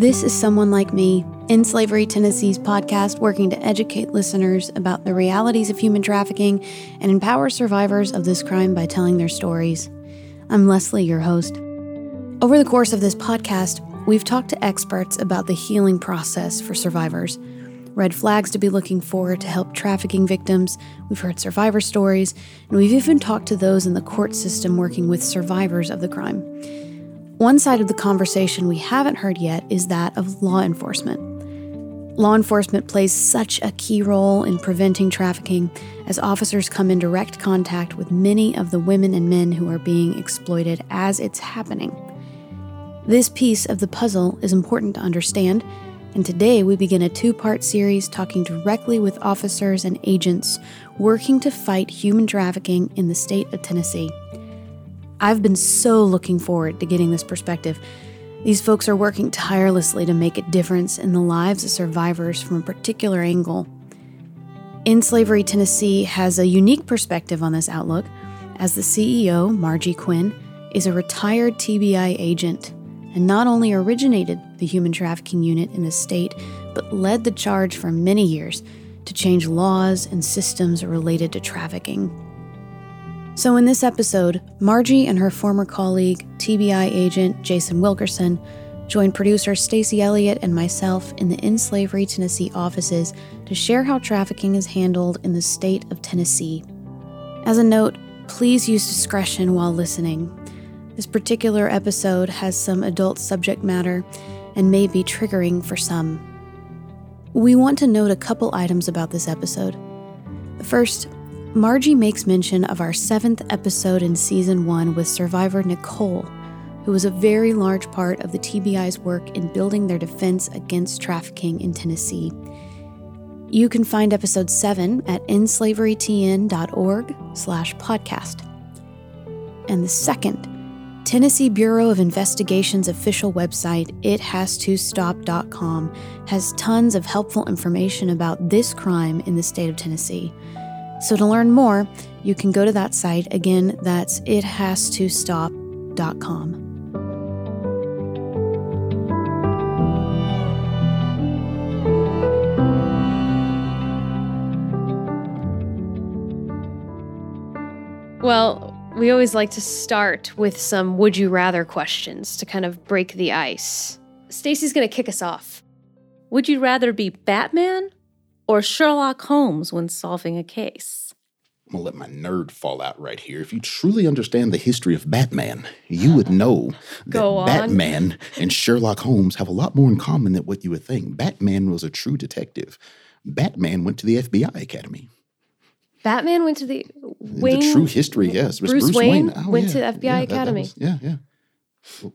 This is Someone Like Me, End Slavery Tennessee's podcast working to educate listeners about the realities of human trafficking and empower survivors of this crime by telling their stories. I'm Leslie, your host. Over the course of this podcast, we've talked to experts about the healing process for survivors, red flags to be looking for to help trafficking victims, we've heard survivor stories, and we've even talked to those in the court system working with survivors of the crime. One side of the conversation we haven't heard yet is that of law enforcement. Law enforcement plays such a key role in preventing trafficking as officers come in direct contact with many of the women and men who are being exploited as it's happening. This piece of the puzzle is important to understand, and today we begin a two part series talking directly with officers and agents working to fight human trafficking in the state of Tennessee. I've been so looking forward to getting this perspective. These folks are working tirelessly to make a difference in the lives of survivors from a particular angle. End Slavery Tennessee has a unique perspective on this outlook, as the CEO, Margie Quin, is a retired TBI agent and not only originated the human trafficking unit in the state, but led the charge for many years to change laws and systems related to trafficking. So, in this episode, Margie and her former colleague, TBI agent Jason Wilkerson, joined producer Stacy Elliott and myself in the End Slavery Tennessee offices to share how trafficking is handled in the state of Tennessee. As a note, please use discretion while listening. This particular episode has some adult subject matter and may be triggering for some. We want to note a couple items about this episode. First, Margie makes mention of our seventh episode in season one with survivor Nicole, who was a very large part of the TBI's work in building their defense against trafficking in Tennessee. You can find episode 7 at endslaverytn.org slash podcast. And the second, Tennessee Bureau of Investigation's official website, ithastostop.com, has tons of helpful information about this crime in the state of Tennessee. So to learn more, you can go to that site. Again, that's ithastostop.com. Well, we always like to start with some would you rather questions to kind of break the ice. Stacy's going to kick us off. Would you rather be Batman or Sherlock Holmes when solving a case? I'm gonna let my nerd fall out right here. If you truly understand the history of Batman, you would know that Batman and Sherlock Holmes have a lot more in common than what you would think. Batman was a true detective. Batman went to the FBI Academy. Batman went to the Wayne. the true history, yes. was Bruce Wayne Oh, went yeah. to the FBI Yeah, that- that Academy. was- yeah, yeah.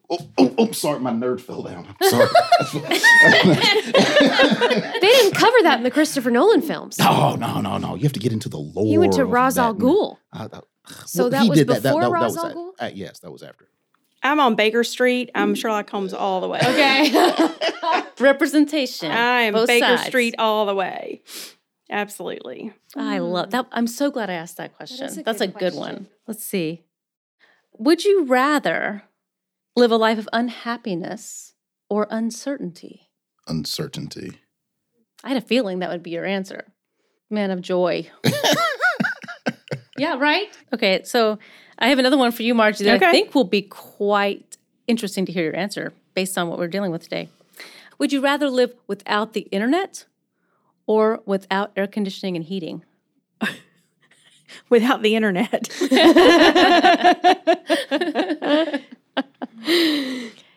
Oh, oh, oh, sorry, my nerd fell down. I'm sorry. They didn't cover that in the Christopher Nolan films. no, no, no, no. You have to get into the lore. He went to Ra's al Ghul. Uh, that- So well, that he was did that- that- before that- that Ra's al Ghul? uh, yes, that was after. I'm on Baker Street. I'm Sherlock Holmes all the way. Okay. Representation. I am both Baker sides. Street all the way. Absolutely. I love that. I'm so glad I asked that question. is a That's good a good question. one. Let's see. Would you rather live a life of unhappiness or uncertainty? Uncertainty. I had a feeling that would be your answer. Man of joy. yeah, right? Okay, so I have another one for you, Margie, that I think will be quite interesting to hear your answer based on what we're dealing with today. Would you rather live without the internet or without air conditioning and heating? Without the internet.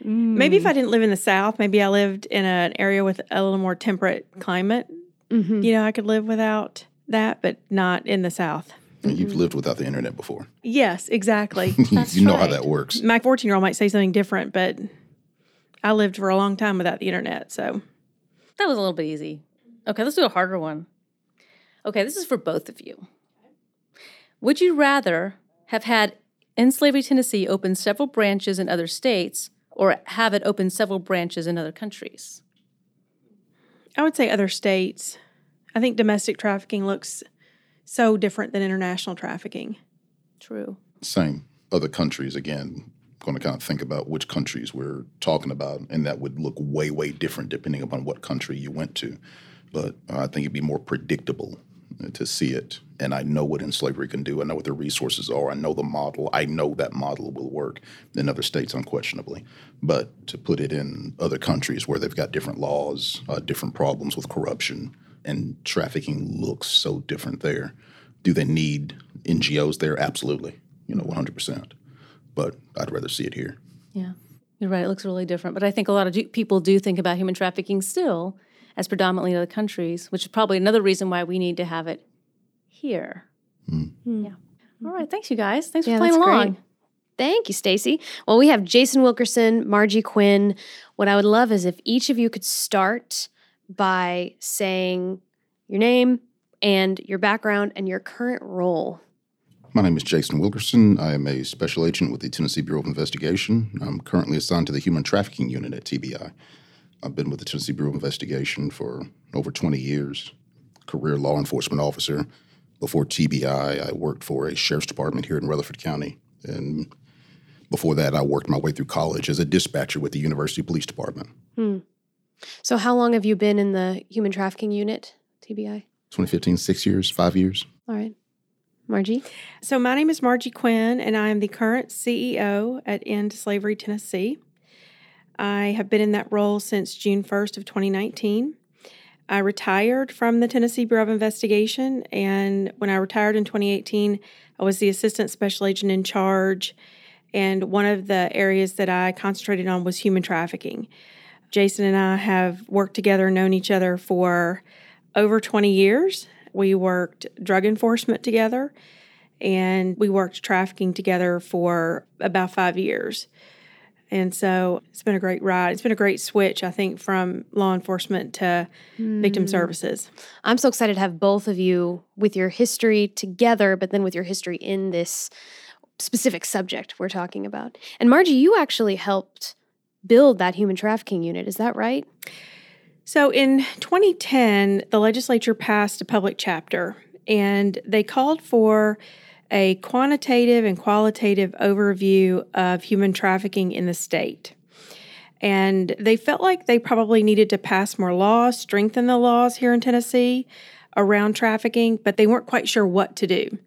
Maybe if I didn't live in the South, maybe I lived in an area with a little more temperate climate. Mhm. You know, I could live without that, but not in the South. And You've lived without the internet before. Yes, exactly. That's you know how that works. My 14 year old might say something different, but I lived for a long time without the internet. So That was a little bit easy. Okay, let's do a harder one. Okay, this is for both of you. Would you rather have had End Slavery Tennessee open several branches in other states or have it open several branches in other countries? I would say other states. I think domestic trafficking looks so different than international trafficking. True. Same. Other countries, again, going to kind of think about which countries we're talking about, and that would look way, way different depending upon what country you went to. But uh, I think it'd be more predictable to see it. And I know what slavery can do. I know what the resources are. I know the model. I know that model will work in other states, unquestionably. But to put it in other countries where they've got different laws, uh, different problems with corruption, and trafficking looks so different there. Do they need NGOs there? Absolutely, you know, 100%. But I'd rather see it here. Yeah, you're right. It looks really different. But I think a lot of people do think about human trafficking still as predominantly other countries, which is probably another reason why we need to have it here. Mm. Yeah. All right. Thanks, you guys. Thanks for playing along. great. Thank you, Stacy. Well, we have Jason Wilkerson, Margie Quin. What I would love is if each of you could start by saying your name and your background and your current role. My name is Jason Wilkerson. I am a special agent with the Tennessee Bureau of Investigation. I'm currently assigned to the Human Trafficking Unit at TBI. I've been with the Tennessee Bureau of Investigation for over 20 years, career law enforcement officer. Before TBI, I worked for a sheriff's department here in Rutherford County. And before that, I worked my way through college as a dispatcher with the University Police Department. Hmm. So, how long have you been in the human trafficking unit, TBI? 2015, six years, five years. All right. Margie? So, my name is Margie Quin, and I am the current CEO at End Slavery Tennessee. I have been in that role since June 1st of 2019. I retired from the Tennessee Bureau of Investigation, and when I retired in 2018, I was the assistant special agent in charge. And one of the areas that I concentrated on was human trafficking. Jason and I have worked together, known each other for over 20 years. We worked drug enforcement together and we worked trafficking together for about five years. And so it's been a great ride. It's been a great switch, I think, from law enforcement to victim mm. services. I'm so excited to have both of you with your history together, but then with your history in this specific subject we're talking about. And Margie, you actually helped build that human trafficking unit. Is that right? So in 2010, the legislature passed a public chapter and they called for a quantitative and qualitative overview of human trafficking in the state. And they felt like they probably needed to pass more laws, strengthen the laws here in Tennessee around trafficking, but they weren't quite sure what to do.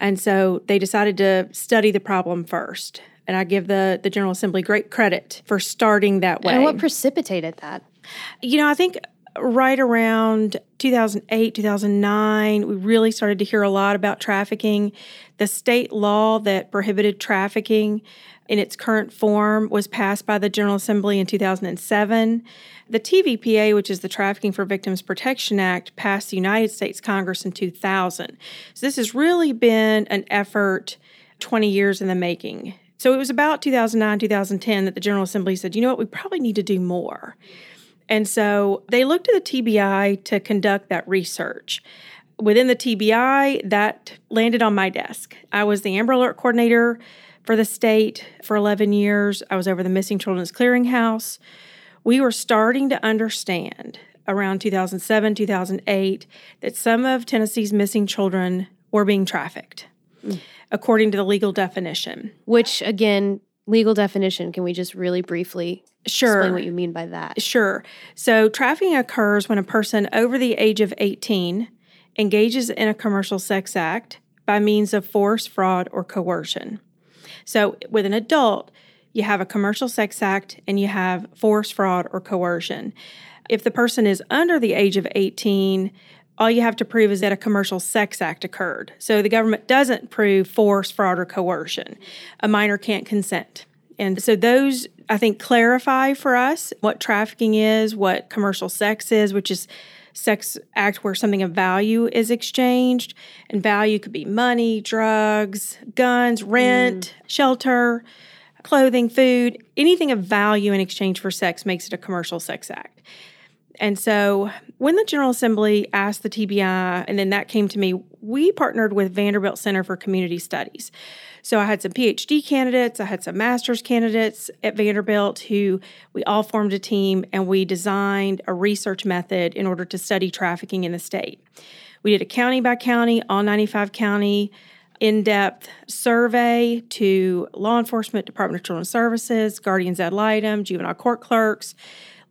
And so they decided to study the problem first. And I give the, the General Assembly great credit for starting that way. And what precipitated that? You know, I think right around 2008, 2009, we really started to hear a lot about trafficking. The state law that prohibited trafficking in its current form was passed by the General Assembly in 2007. The TVPA, which is the Trafficking for Victims Protection Act, passed the United States Congress in 2000. So this has really been an effort 20 years in the making. So it was about 2009, 2010 that the General Assembly said, you know what, we probably need to do more. And so they looked to the TBI to conduct that research. Within the TBI, that landed on my desk. I was the Amber Alert coordinator for the state for 11 years. I was over the Missing Children's Clearinghouse. We were starting to understand around 2007, 2008 that some of Tennessee's missing children were being trafficked, mm. according to the legal definition. Which, again, legal definition, can we just really briefly Sure. explain what you mean by that? Sure. So, trafficking occurs when a person over the age of 18 engages in a commercial sex act by means of force, fraud, or coercion. So, with an adult, you have a commercial sex act and you have force, fraud, or coercion. If the person is under the age of 18, all you have to prove is that a commercial sex act occurred. So the government doesn't prove force, fraud, or coercion. A minor can't consent. And so those, I think, clarify for us what trafficking is, what commercial sex is, which is sex act where something of value is exchanged. And value could be money, drugs, guns, rent, mm. shelter, clothing, food, anything of value in exchange for sex makes it a commercial sex act. And so when the General Assembly asked the TBI, and then that came to me, we partnered with Vanderbilt Center for Community Studies. So I had some PhD candidates, I had some master's candidates at Vanderbilt who we all formed a team and we designed a research method in order to study trafficking in the state. We did a county by county, all 95 county in depth survey to law enforcement, Department of Children's Services, guardians ad litem, juvenile court clerks,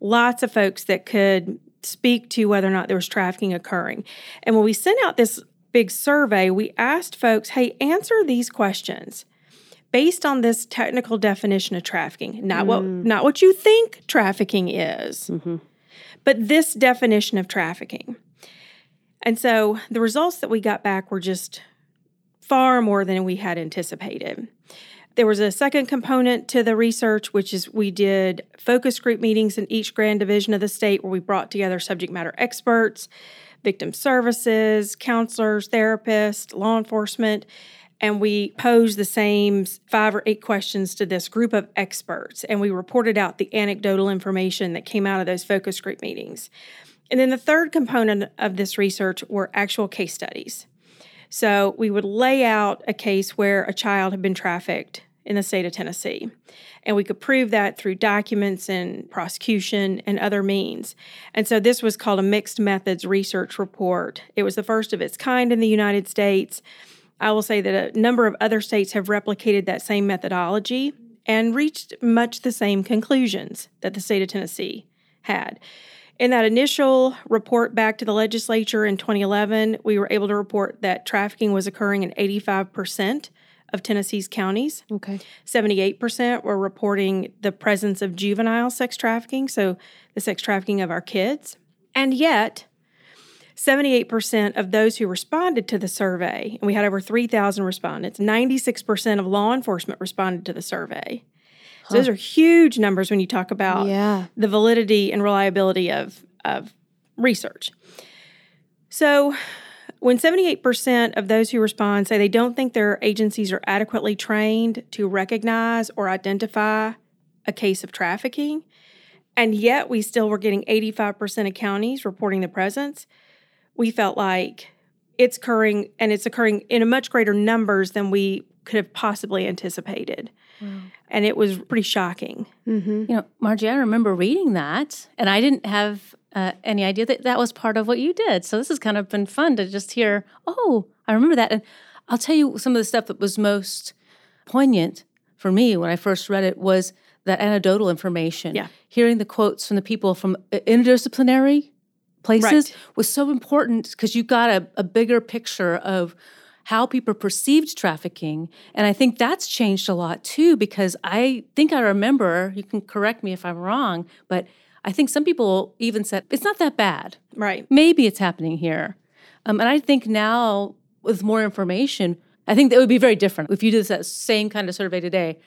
lots of folks that could speak to whether or not there was trafficking occurring. And when we sent out this big survey, we asked folks, hey, answer these questions based on this technical definition of trafficking. Not what mm. not what you think trafficking is, mm-hmm. but this definition of trafficking. And so the results that we got back were just far more than we had anticipated. There was a second component to the research, which is we did focus group meetings in each grand division of the state where we brought together subject matter experts, victim services, counselors, therapists, law enforcement, and we posed the same five or eight questions to this group of experts. And we reported out the anecdotal information that came out of those focus group meetings. And then the third component of this research were actual case studies. So we would lay out a case where a child had been trafficked in the state of Tennessee. And we could prove that through documents and prosecution and other means. And so this was called a mixed methods research report. It was the first of its kind in the United States. I will say that a number of other states have replicated that same methodology and reached much the same conclusions that the state of Tennessee had. In that initial report back to the legislature in 2011, we were able to report that trafficking was occurring in 85% of Tennessee's counties. Okay. 78% were reporting the presence of juvenile sex trafficking, so the sex trafficking of our kids. And yet, 78% of those who responded to the survey, and we had over 3,000 respondents, 96% of law enforcement responded to the survey. So those are huge numbers when you talk about Yeah. the validity and reliability of, of research. So, when 78% of those who respond say they don't think their agencies are adequately trained to recognize or identify a case of trafficking, and yet we still were getting 85% of counties reporting the presence, we felt like it's occurring and it's occurring in a much greater numbers than we could have possibly anticipated. And it was pretty shocking. You know, Margie, I remember reading that, and I didn't have uh, any idea that that was part of what you did. So this has kind of been fun to just hear. Oh, I remember that, and I'll tell you some of the stuff that was most poignant for me when I first read it was that anecdotal information. Yeah. hearing the quotes from the people from uh, interdisciplinary places Right. was so important because you got a, a bigger picture of how people perceived trafficking. And I think that's changed a lot too, because I think I remember, you can correct me if I'm wrong, but I think some people even said, it's not that bad. Right. Maybe it's happening here. Um, and I think now, with more information, I think that would be very different. If you did that same kind of survey today,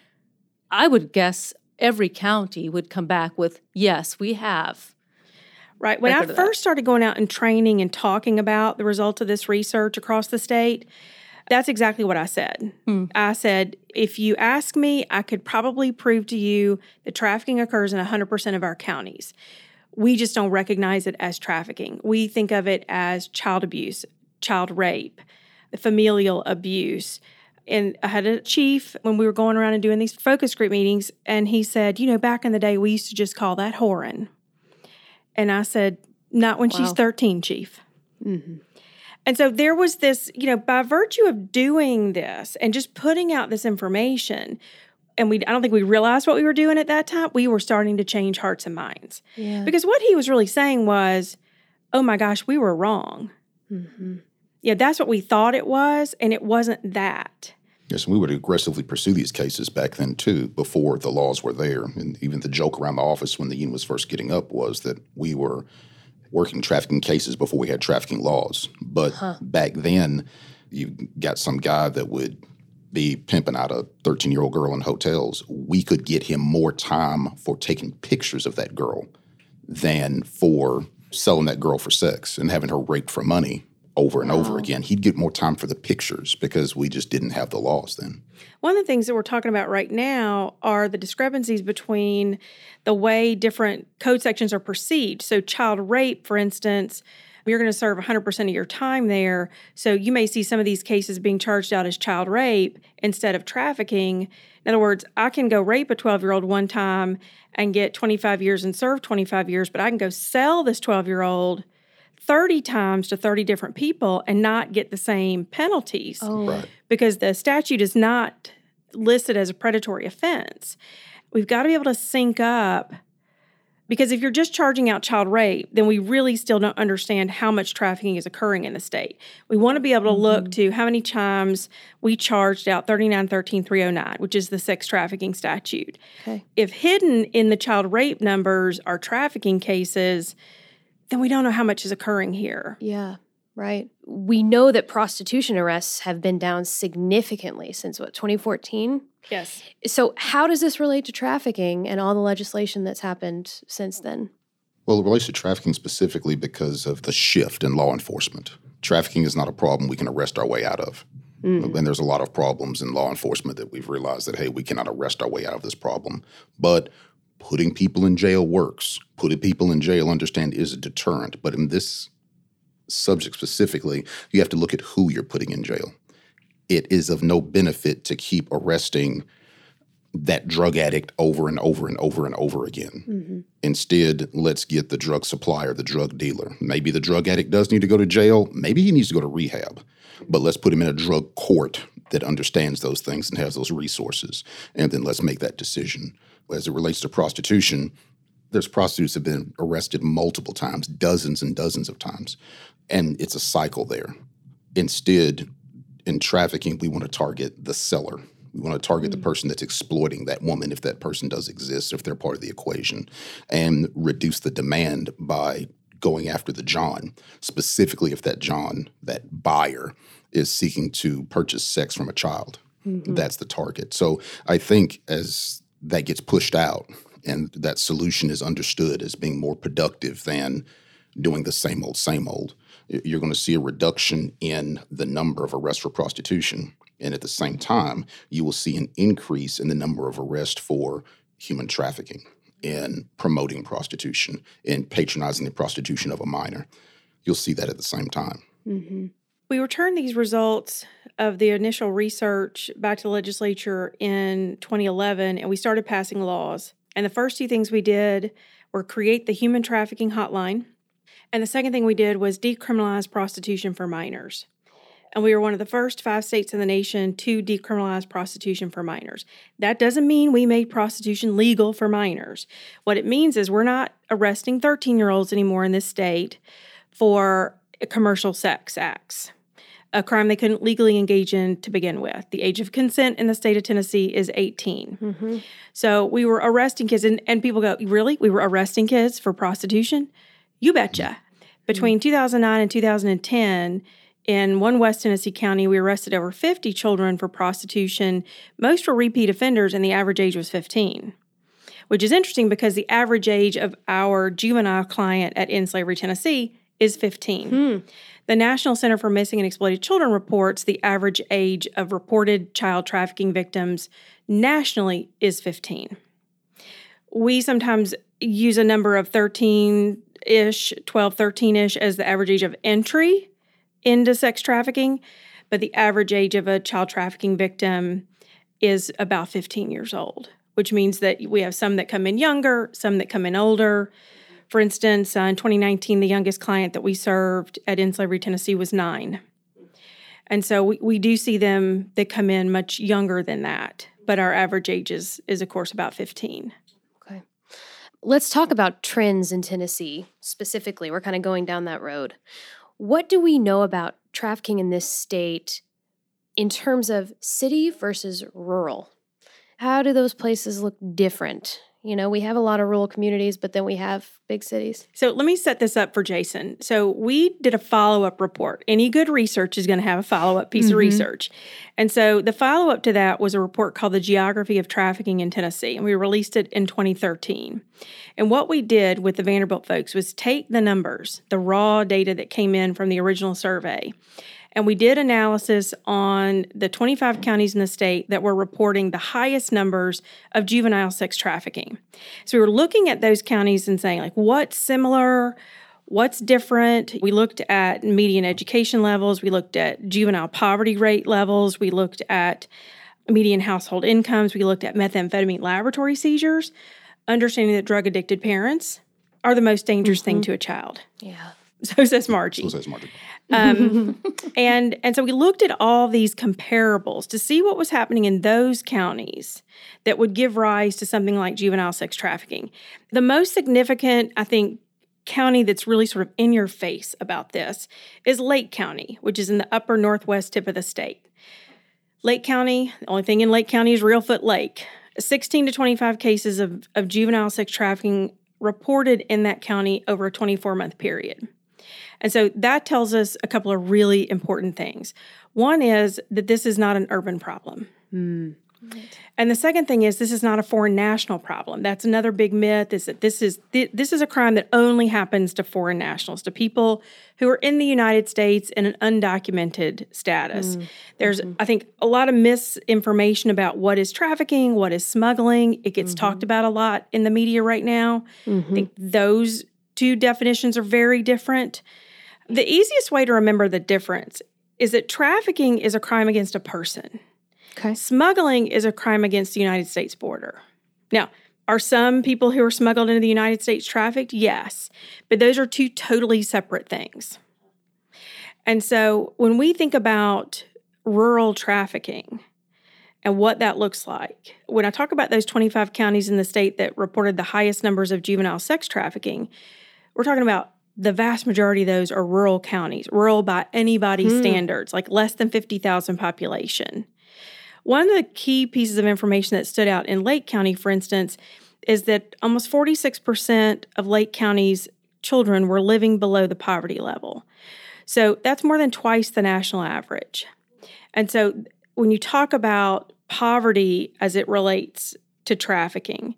I would guess every county would come back with, yes, we have. Right. When I of that. first started going out and training and talking about the results of this research across the state, that's exactly what I said. I said, if you ask me, I could probably prove to you that trafficking occurs in 100% of our counties. We just don't recognize it as trafficking. We think of it as child abuse, child rape, familial abuse. And I had a chief when we were going around and doing these focus group meetings, and he said, You know, back in the day, we used to just call that whoring. And I said, Not when she's 13, chief. Mm-hmm. And so there was this, you know, by virtue of doing this and just putting out this information, and we I don't think we realized what we were doing at that time, we were starting to change hearts and minds. Yeah. Because what he was really saying was, oh my gosh, we were wrong. Mm-hmm. Yeah, that's what we thought it was, and it wasn't that. Yes, and we would aggressively pursue these cases back then too, before the laws were there. And even the joke around the office when the union was first getting up was that we were working trafficking cases before we had trafficking laws. But back then, you got some guy that would be pimping out a 13 year old girl in hotels. We could get him more time for taking pictures of that girl than for selling that girl for sex and having her raped for money over and over again. He'd get more time for the pictures because we just didn't have the laws then. One of the things that we're talking about right now are the discrepancies between the way different code sections are perceived. So, child rape, for instance, you're going to serve 100% of your time there. So, you may see some of these cases being charged out as child rape instead of trafficking. In other words, I can go rape a 12 year old one time and get 25 years and serve 25 years, but I can go sell this 12 year old 30 times to 30 different people and not get the same penalties Oh, Right. because the statute is not listed as a predatory offense. We've got to be able to sync up because if you're just charging out child rape, then we really still don't understand how much trafficking is occurring in the state. We want to be able to look mm-hmm. to how many times we charged out 3913309, which is the sex trafficking statute. Okay. If hidden in the child rape numbers are trafficking cases, then we don't know how much is occurring here. Yeah, right. We know that prostitution arrests have been down significantly since what, 2014? Yes. So, how does this relate to trafficking and all the legislation that's happened since then? Well, it relates to trafficking specifically because of the shift in law enforcement. Trafficking is not a problem we can arrest our way out of. Mm. And there's a lot of problems in law enforcement that we've realized that, hey, we cannot arrest our way out of this problem. But putting people in jail works. Putting people in jail, understand, is a deterrent. But in this subject specifically, you have to look at who you're putting in jail. It is of no benefit to keep arresting that drug addict over and over and over and over again. Mm-hmm. Instead, let's get the drug supplier, the drug dealer. Maybe the drug addict does need to go to jail. Maybe he needs to go to rehab. But let's put him in a drug court that understands those things and has those resources. And then let's make that decision. As it relates to prostitution, there's prostitutes have been arrested multiple times, dozens and dozens of times. And it's a cycle there. Instead, in trafficking, we want to target the seller. We want to target the mm. person that's exploiting that woman, if that person does exist, if they're part of the equation, and reduce the demand by going after the John, specifically if that John, that buyer, is seeking to purchase sex from a child. Mm-hmm. That's the target. So I think as that gets pushed out and that solution is understood as being more productive than doing the same old, same old, you're going to see a reduction in the number of arrests for prostitution. And at the same time, you will see an increase in the number of arrests for human trafficking and promoting prostitution and patronizing the prostitution of a minor. You'll see that at the same time. Mm-hmm. We return these results of the initial research back to the legislature in 2011, and we started passing laws. And the first two things we did were create the human trafficking hotline. And the second thing we did was decriminalize prostitution for minors. And we were one of the first five states in the nation to decriminalize prostitution for minors. That doesn't mean we made prostitution legal for minors. What it means is we're not arresting 13 year olds anymore in this state for commercial sex acts, a crime they couldn't legally engage in to begin with. The age of consent in the state of Tennessee is 18. Mm-hmm. So we were arresting kids, and, and people go, Really? We were arresting kids for prostitution? You betcha. Between mm-hmm. 2009 and 2010, in one West Tennessee county, we arrested over 50 children for prostitution. Most were repeat offenders, and the average age was 15 which is interesting because the average age of our juvenile client at End Slavery Tennessee is 15. Hmm. The National Center for Missing and Exploited Children reports the average age of reported child trafficking victims nationally is 15. We sometimes use a number of 13 ish, 12, 13 ish as the average age of entry into sex trafficking, but the average age of a child trafficking victim is about 15 years old, which means that we have some that come in younger, some that come in older. For instance, uh, in 2019, the youngest client that we served at End Slavery, Tennessee was nine. And so we, we do see them that come in much younger than that, but our average age is, is of course, about 15. Okay. Let's talk about trends in Tennessee specifically. We're kind of going down that road. What do we know about trafficking in this state in terms of city versus rural? How do those places look different? You know, we have a lot of rural communities, but then we have big cities. So let me set this up for Jason. So we did a follow up report. Any good research is going to have a follow up piece of mm-hmm. research. And so the follow up to that was a report called The Geography of Trafficking in Tennessee, and we released it in 2013. And what we did with the Vanderbilt folks was take the numbers, the raw data that came in from the original survey, and we did analysis on the 25 counties in the state that were reporting the highest numbers of juvenile sex trafficking. So we were looking at those counties and saying, like, what's similar? What's different? We looked at median education levels. We looked at juvenile poverty rate levels. We looked at median household incomes. We looked at methamphetamine laboratory seizures, understanding that drug addicted parents are the most dangerous thing mm-hmm. to a child. Yeah. So says Margie. So says Margie. Um, and and so we looked at all these comparables to see what was happening in those counties that would give rise to something like juvenile sex trafficking. The most significant, I think, county that's really sort of in your face about this is Lake County, which is in the upper northwest tip of the state. Lake County, the only thing in Lake County is Reelfoot Lake. 16 to 25 cases of, of juvenile sex trafficking reported in that county over a 24 month period. And so that tells us a couple of really important things. One is that this is not an urban problem. Mm. And the second thing is this is not a foreign national problem. That's another big myth is that this is this is a crime that only happens to foreign nationals, to people who are in the United States in an undocumented status. Mm. There's mm-hmm. I think a lot of misinformation about what is trafficking, what is smuggling. It gets mm-hmm. talked about a lot in the media right now. Mm-hmm. I think those two definitions are very different. The easiest way to remember the difference is that trafficking is a crime against a person. Okay. Smuggling is a crime against the United States border. Now, are some people who are smuggled into the United States trafficked? Yes. But those are two totally separate things. And so when we think about rural trafficking and what that looks like, when I talk about those 25 counties in the state that reported the highest numbers of juvenile sex trafficking, we're talking about the vast majority of those are rural counties, rural by anybody's hmm. standards, like less than 50,000 population. One of the key pieces of information that stood out in Lake County, for instance, is that almost 46% of Lake County's children were living below the poverty level. So that's more than twice the national average. And so when you talk about poverty as it relates to trafficking,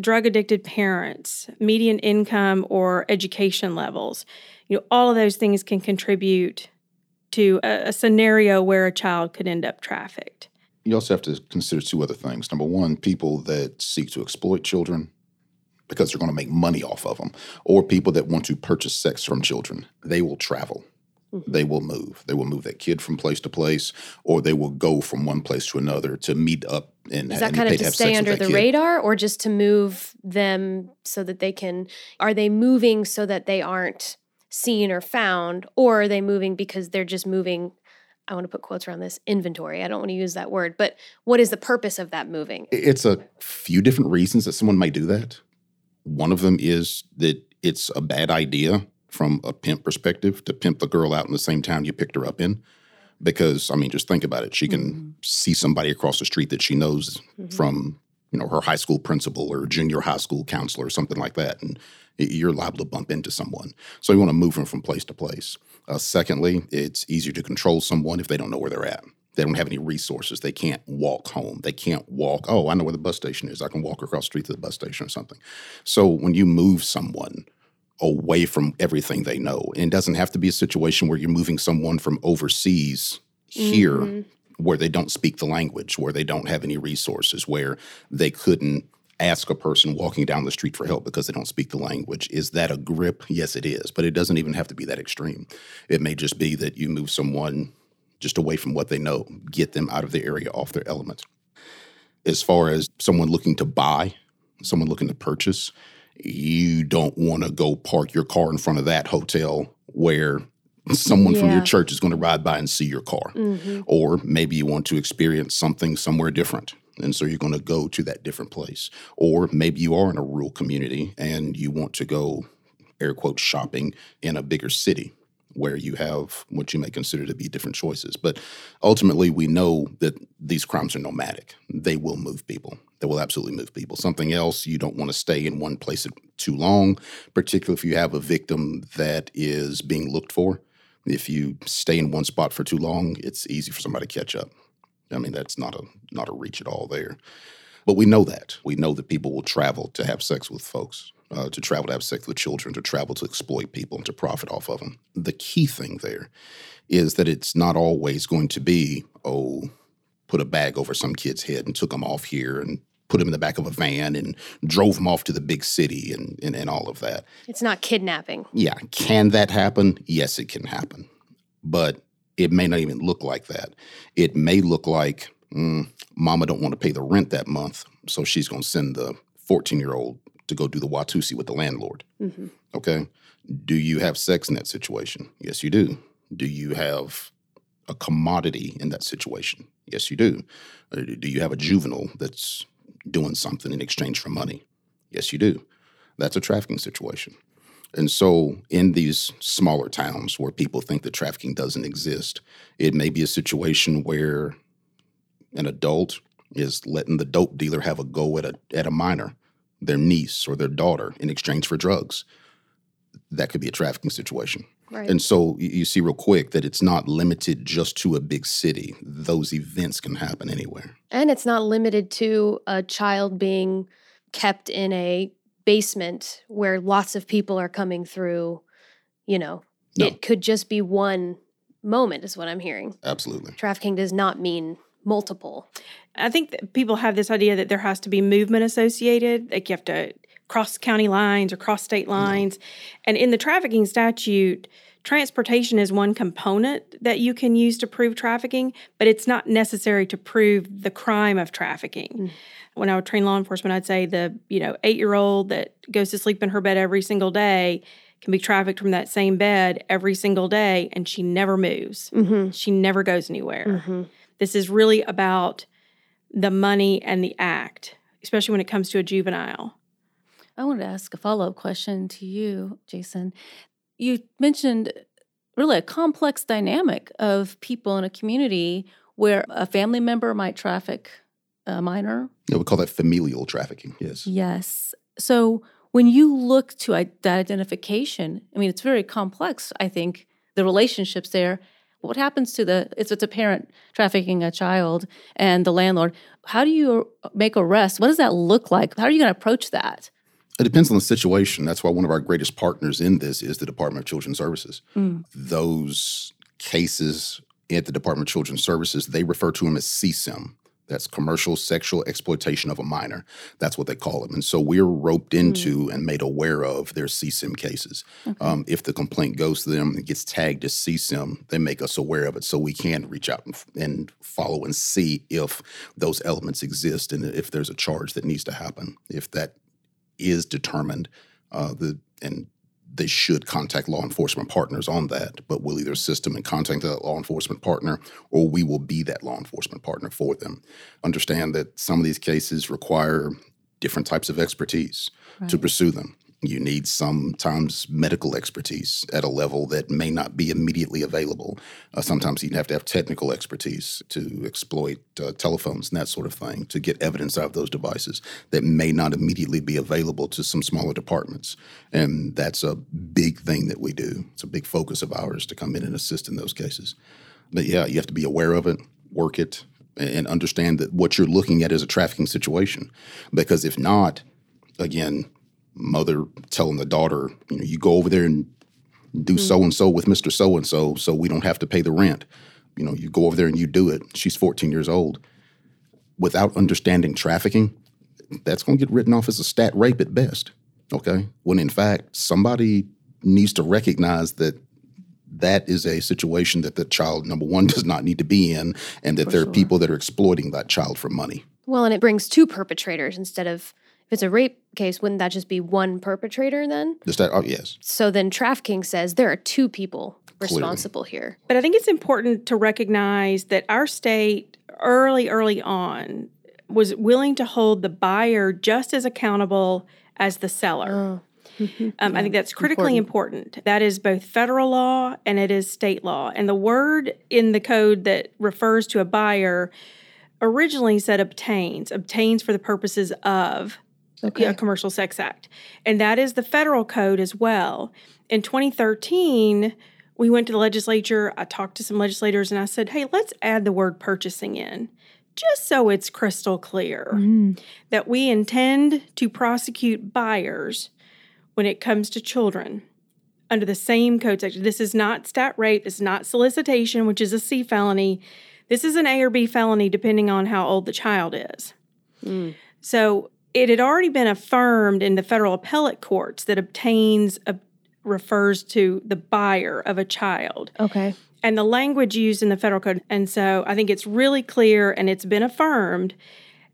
drug addicted parents, median income or education levels, you know, all of those things can contribute to a, a scenario where a child could end up trafficked. You also have to consider two other things. Number one, people that seek to exploit children because they're going to make money off of them, or people that want to purchase sex from children, they will travel. Mm-hmm. They will move. They will move that kid from place to place, or they will go from one place to another to meet up and is that and kind of to, stay under the kid. radar, or just to move them so that they can? Are they moving so that they aren't seen or found, or are they moving because they're just moving? I want to put quotes around this inventory. I don't want to use that word, but what is the purpose of that moving? It's a few different reasons that someone might do that. One of them is that it's a bad idea from a pimp perspective to pimp the girl out in the same town you picked her up in. Because I mean, just think about it. She can mm-hmm. see somebody across the street that she knows mm-hmm. from, you know, her high school principal or junior high school counselor or something like that, and you're liable to bump into someone. So you want to move them from place to place. Uh, secondly, it's easier to control someone if they don't know where they're at. They don't have any resources. They can't walk home. They can't walk. Oh, I know where the bus station is. I can walk across the street to the bus station or something. So when you move someone away from everything they know. And it doesn't have to be a situation where you're moving someone from overseas here mm-hmm. where they don't speak the language, where they don't have any resources, where they couldn't ask a person walking down the street for help because they don't speak the language. Is that a grip? Yes, it is. But it doesn't even have to be that extreme. It may just be that you move someone just away from what they know, get them out of their area, off their element. As far as someone looking to buy, someone looking to purchase, you don't want to go park your car in front of that hotel where someone yeah. from your church is going to ride by and see your car. Mm-hmm. Or maybe you want to experience something somewhere different. And so you're going to go to that different place. Or maybe you are in a rural community and you want to go, air quotes, shopping in a bigger city where you have what you may consider to be different choices. But ultimately, we know that these crimes are nomadic. They will move people. They will absolutely move people. Something else, you don't want to stay in one place too long, particularly if you have a victim that is being looked for. If you stay in one spot for too long, it's easy for somebody to catch up. I mean, that's not a not a reach at all there. But we know that. We know that people will travel to have sex with folks uh, to travel to have sex with children, to travel to exploit people, and to profit off of them. The key thing there is that it's not always going to be, oh, put a bag over some kid's head and took them off here and put him in the back of a van and drove him off to the big city and, and, and all of that. It's not kidnapping. Yeah. Can that happen? Yes, it can happen. But it may not even look like that. It may look like mm, mama don't want to pay the rent that month, so she's going to send the 14 year old to go do the Watusi with the landlord. Mm-hmm. Okay. Do you have sex in that situation? Yes, you do. Do you have a commodity in that situation? Yes, you do. Uh, Do you have a juvenile that's doing something in exchange for money? Yes, you do. That's a trafficking situation. And so, in these smaller towns where people think that trafficking doesn't exist, it may be a situation where an adult is letting the dope dealer have a go at a at a minor, their niece or their daughter, in exchange for drugs. That could be a trafficking situation. Right. And so you see real quick that it's not limited just to a big city. Those events can happen anywhere. And it's not limited to a child being kept in a basement where lots of people are coming through. You know, No. it could just be one moment, is what I'm hearing. Absolutely. Trafficking does not mean multiple. I think that people have this idea that there has to be movement associated, like you have to cross county lines or cross state lines. And in the trafficking statute, transportation is one component that you can use to prove trafficking, but it's not necessary to prove the crime of trafficking. When I would train law enforcement, I'd say the, you know, 8-year-old that goes to sleep in her bed every single day can be trafficked from that same bed every single day and she never moves. Mm-hmm. She never goes anywhere. Mm-hmm. This is really about the money and the act, especially when it comes to a juvenile. I wanted to ask a follow up question to you, Jason. You mentioned really a complex dynamic of people in a community where a family member might traffic a minor. Yeah, we call that familial trafficking. Yes. Yes. So when you look to that identification, I mean, it's very complex, I think, the relationships there. What happens to the, if it's a parent trafficking a child and the landlord, how do you make arrests? What does that look like? How are you going to approach that? It depends on the situation. That's why one of our greatest partners in this is the Department of Children's Services. Mm. Those cases at the Department of Children's Services, they refer to them as CSIM. That's commercial sexual exploitation of a minor. That's what they call them. And so we're roped into and made aware of their CSIM cases. Um, if the complaint goes to them and gets tagged as CSIM, they make us aware of it so we can reach out and, and follow and see if those elements exist and if there's a charge that needs to happen. If that is determined, uh, the and they should contact law enforcement partners on that. But we'll either assist them in contacting that law enforcement partner, or we will be that law enforcement partner for them. Understand that some of these cases require different types of expertise to pursue them. You need sometimes medical expertise at a level that may not be immediately available. Uh, sometimes you have to have technical expertise to exploit uh, telephones and that sort of thing to get evidence out of those devices that may not immediately be available to some smaller departments. And that's a big thing that we do. It's a big focus of ours to come in and assist in those cases. But yeah, you have to be aware of it, work it, and understand that what you're looking at is a trafficking situation. Because if not, again, mother telling the daughter, you know, you go over there and do so and so with Mr. So and so, so we don't have to pay the rent. You know, you go over there and you do it. She's 14 years old. Without understanding trafficking, that's going to get written off as a stat rape at best. Okay. When in fact, somebody needs to recognize that that is a situation that the child, number one, does not need to be in, and that there are people that are exploiting that child for money. Well, and it brings two perpetrators instead of if it's a rape case, wouldn't that just be one perpetrator then? The stat, oh, yes. So then trafficking says there are two people responsible here. But I think it's important to recognize that our state early, early on was willing to hold the buyer just as accountable as the seller. Um, I think that's critically important. That is both federal law and it is state law. And the word in the code that refers to a buyer originally said obtains, obtains for the purposes of a commercial sex act. And that is the federal code as well. In 2013, we went to the legislature. I talked to some legislators and I said, hey, let's add the word purchasing in, just so it's crystal clear mm. that we intend to prosecute buyers when it comes to children under the same code section. This is not stat rape, this is not solicitation, which is a C felony. This is an A or B felony, depending on how old the child is. Mm. So it had already been affirmed in the federal appellate courts that obtains a, refers to the buyer of a child Okay. and the language used in the federal code. And so I think it's really clear and it's been affirmed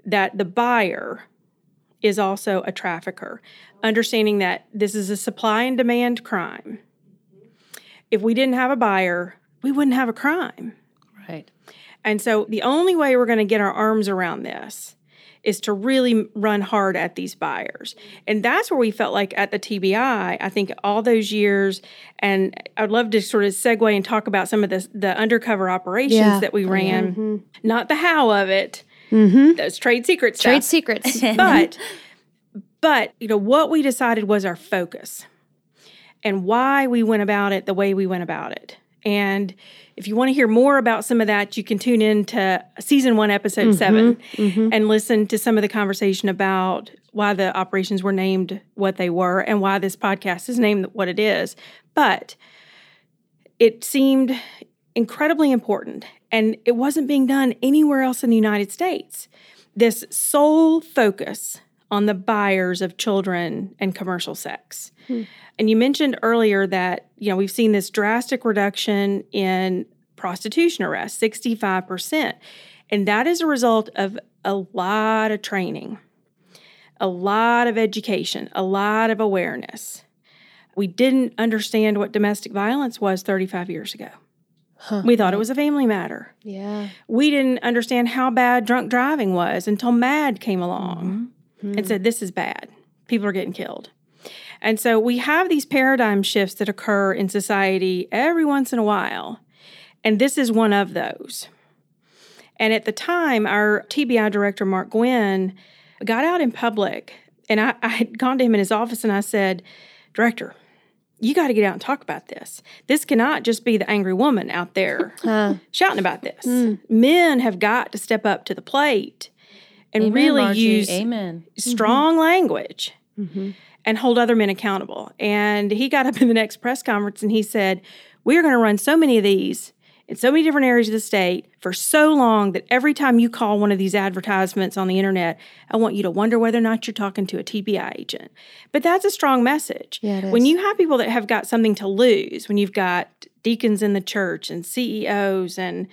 that the buyer is also a trafficker, understanding that this is a supply and demand crime. If we didn't have a buyer, we wouldn't have a crime. Right. And so the only way we're going to get our arms around this is to really run hard at these buyers. And that's where we felt like at the TBI, I think all those years, and I'd love to sort of segue and talk about some of the, the undercover operations Yeah. that we ran, Mm-hmm. not the how of it, Mm-hmm. those trade secrets. Trade secrets. but but you know what we decided was our focus and why we went about it the way we went about it and if you want to hear more about some of that you can tune in to season one episode mm-hmm, 7 mm-hmm. and listen to some of the conversation about why the operations were named what they were and why this podcast is named what it is but it seemed incredibly important and it wasn't being done anywhere else in the United States. This sole focus on the buyers of children and commercial sex. Hmm. And you mentioned earlier that, you know, we've seen this drastic reduction in prostitution arrests, 65%. And that is a result of a lot of training, a lot of education, a lot of awareness. We didn't understand what domestic violence was 35 years ago. We thought it was a family matter. yeah. We didn't understand how bad drunk driving was until MADD came along mm-hmm. And said, This is bad. People are getting killed. And so we have these paradigm shifts that occur in society every once in a while. And this is one of those. And at the time, our TBI director, Mark Gwynn, got out in public. And I, I had gone to him in his office and I said, Director, you got to get out and talk about this. This cannot just be the angry woman out there Huh. shouting about this. Hmm. Men have got to step up to the plate and Amen, really Margie. use Amen. Mm-hmm. strong language mm-hmm. and hold other men accountable. And he got up in the next press conference and he said, We're going to run so many of these in so many different areas of the state for so long that every time you call one of these advertisements on the internet, I want you to wonder whether or not you're talking to a TBI agent. But that's a strong message. Yeah, it When you have people that have got something to lose, when you've got deacons in the church and CEOs and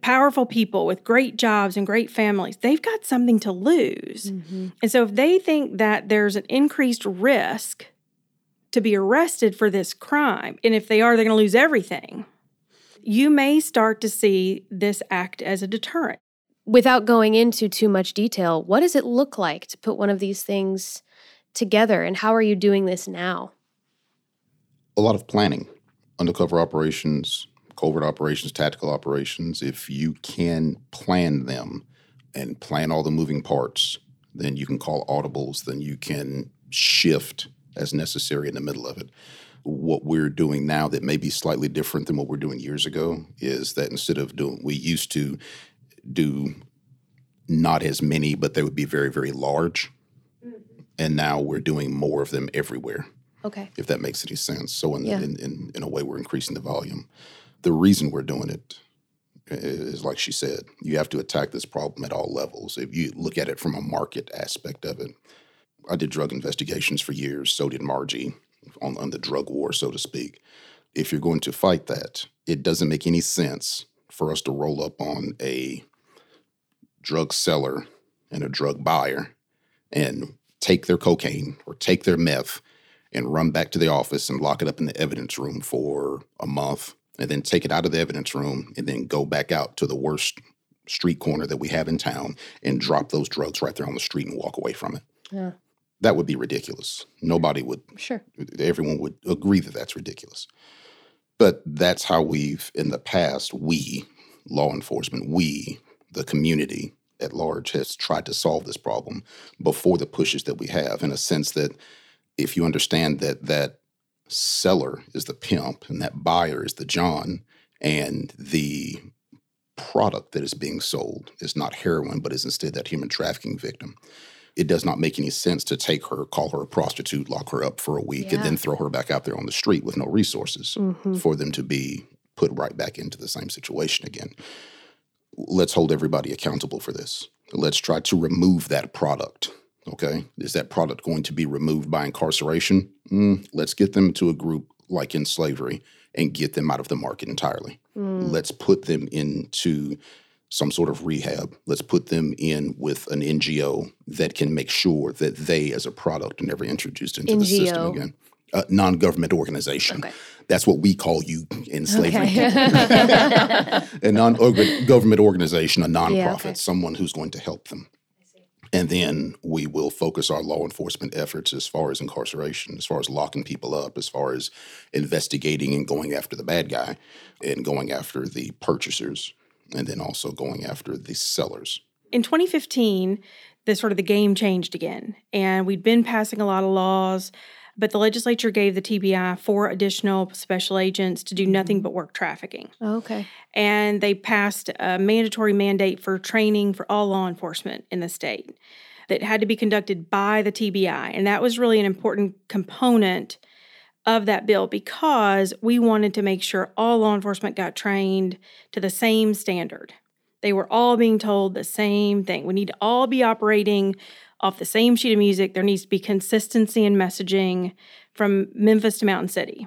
powerful people with great jobs and great families, they've got something to lose. Mm-hmm. And so if they think that there's an increased risk to be arrested for this crime, and if they are, they're going to lose everything, you may start to see this act as a deterrent. Without going into too much detail, what does it look like to put one of these things together and how are you doing this now? a lot of planning, undercover operations, covert operations, tactical operations. If you can plan them and plan all the moving parts, then you can call audibles, then you can shift as necessary in the middle of it. What we're doing now that may be slightly different than what we're doing years ago is that instead of doing, we used to do not as many, but they would be very, very large. Mm-hmm. And now we're doing more of them everywhere Okay. if that makes any sense. So in, Yeah. in, in, in a way, we're increasing the volume. The reason we're doing it is like she said, you have to attack this problem at all levels. If you look at it from a market aspect of it, I did drug investigations for years. So did Margie on, on the drug war, so to speak. If you're going to fight that, it doesn't make any sense for us to roll up on a drug seller and a drug buyer and take their cocaine or take their meth and run back to the office and lock it up in the evidence room for a month and then take it out of the evidence room and then go back out to the worst street corner that we have in town and drop those drugs right there on the street and walk away from it. Yeah. That would be ridiculous. Nobody would, Sure. everyone would agree that that's ridiculous. But that's how we've, in the past, we, law enforcement, we, the community at large, has tried to solve this problem before the pushes that we have, in a sense that if you understand that that seller is the pimp and that buyer is the John, and the product that is being sold is not heroin, but is instead that human trafficking victim. It does not make any sense to take her, call her a prostitute, lock her up for a week, and then throw her back out there on the street with no resources Mhm. for them to be put right back into the same situation again. Let's hold everybody accountable for this. Let's try to remove that product. Okay. Is that product going to be removed by incarceration? Mm, let's get them to a group like End Slavery and get them out of the market entirely. Mm. Let's put them into some sort of rehab. Let's put them in with an NGO that can make sure that they, as a product, are never introduced into the system again. Uh, non-government organization. Okay. That's what we call you End Slavery. Okay. a non-government organization, a nonprofit, okay. someone who's going to help them. And then we will focus our law enforcement efforts as far as incarceration, as far as locking people up, as far as investigating and going after the bad guy, and going after the purchasers, and then also going after the sellers. in 2015, the sort of the game changed again, and we'd been passing a lot of laws, but the legislature gave the TBI four additional special agents to do nothing mm-hmm. but work trafficking, oh, okay. and they passed a mandatory mandate for training for all law enforcement in the state that had to be conducted by the TBI, and that was really an important component of that bill because we wanted to make sure all law enforcement got trained to the same standard. They were all being told the same thing. We need to all be operating off the same sheet of music. There needs to be consistency in messaging from Memphis to Mountain City.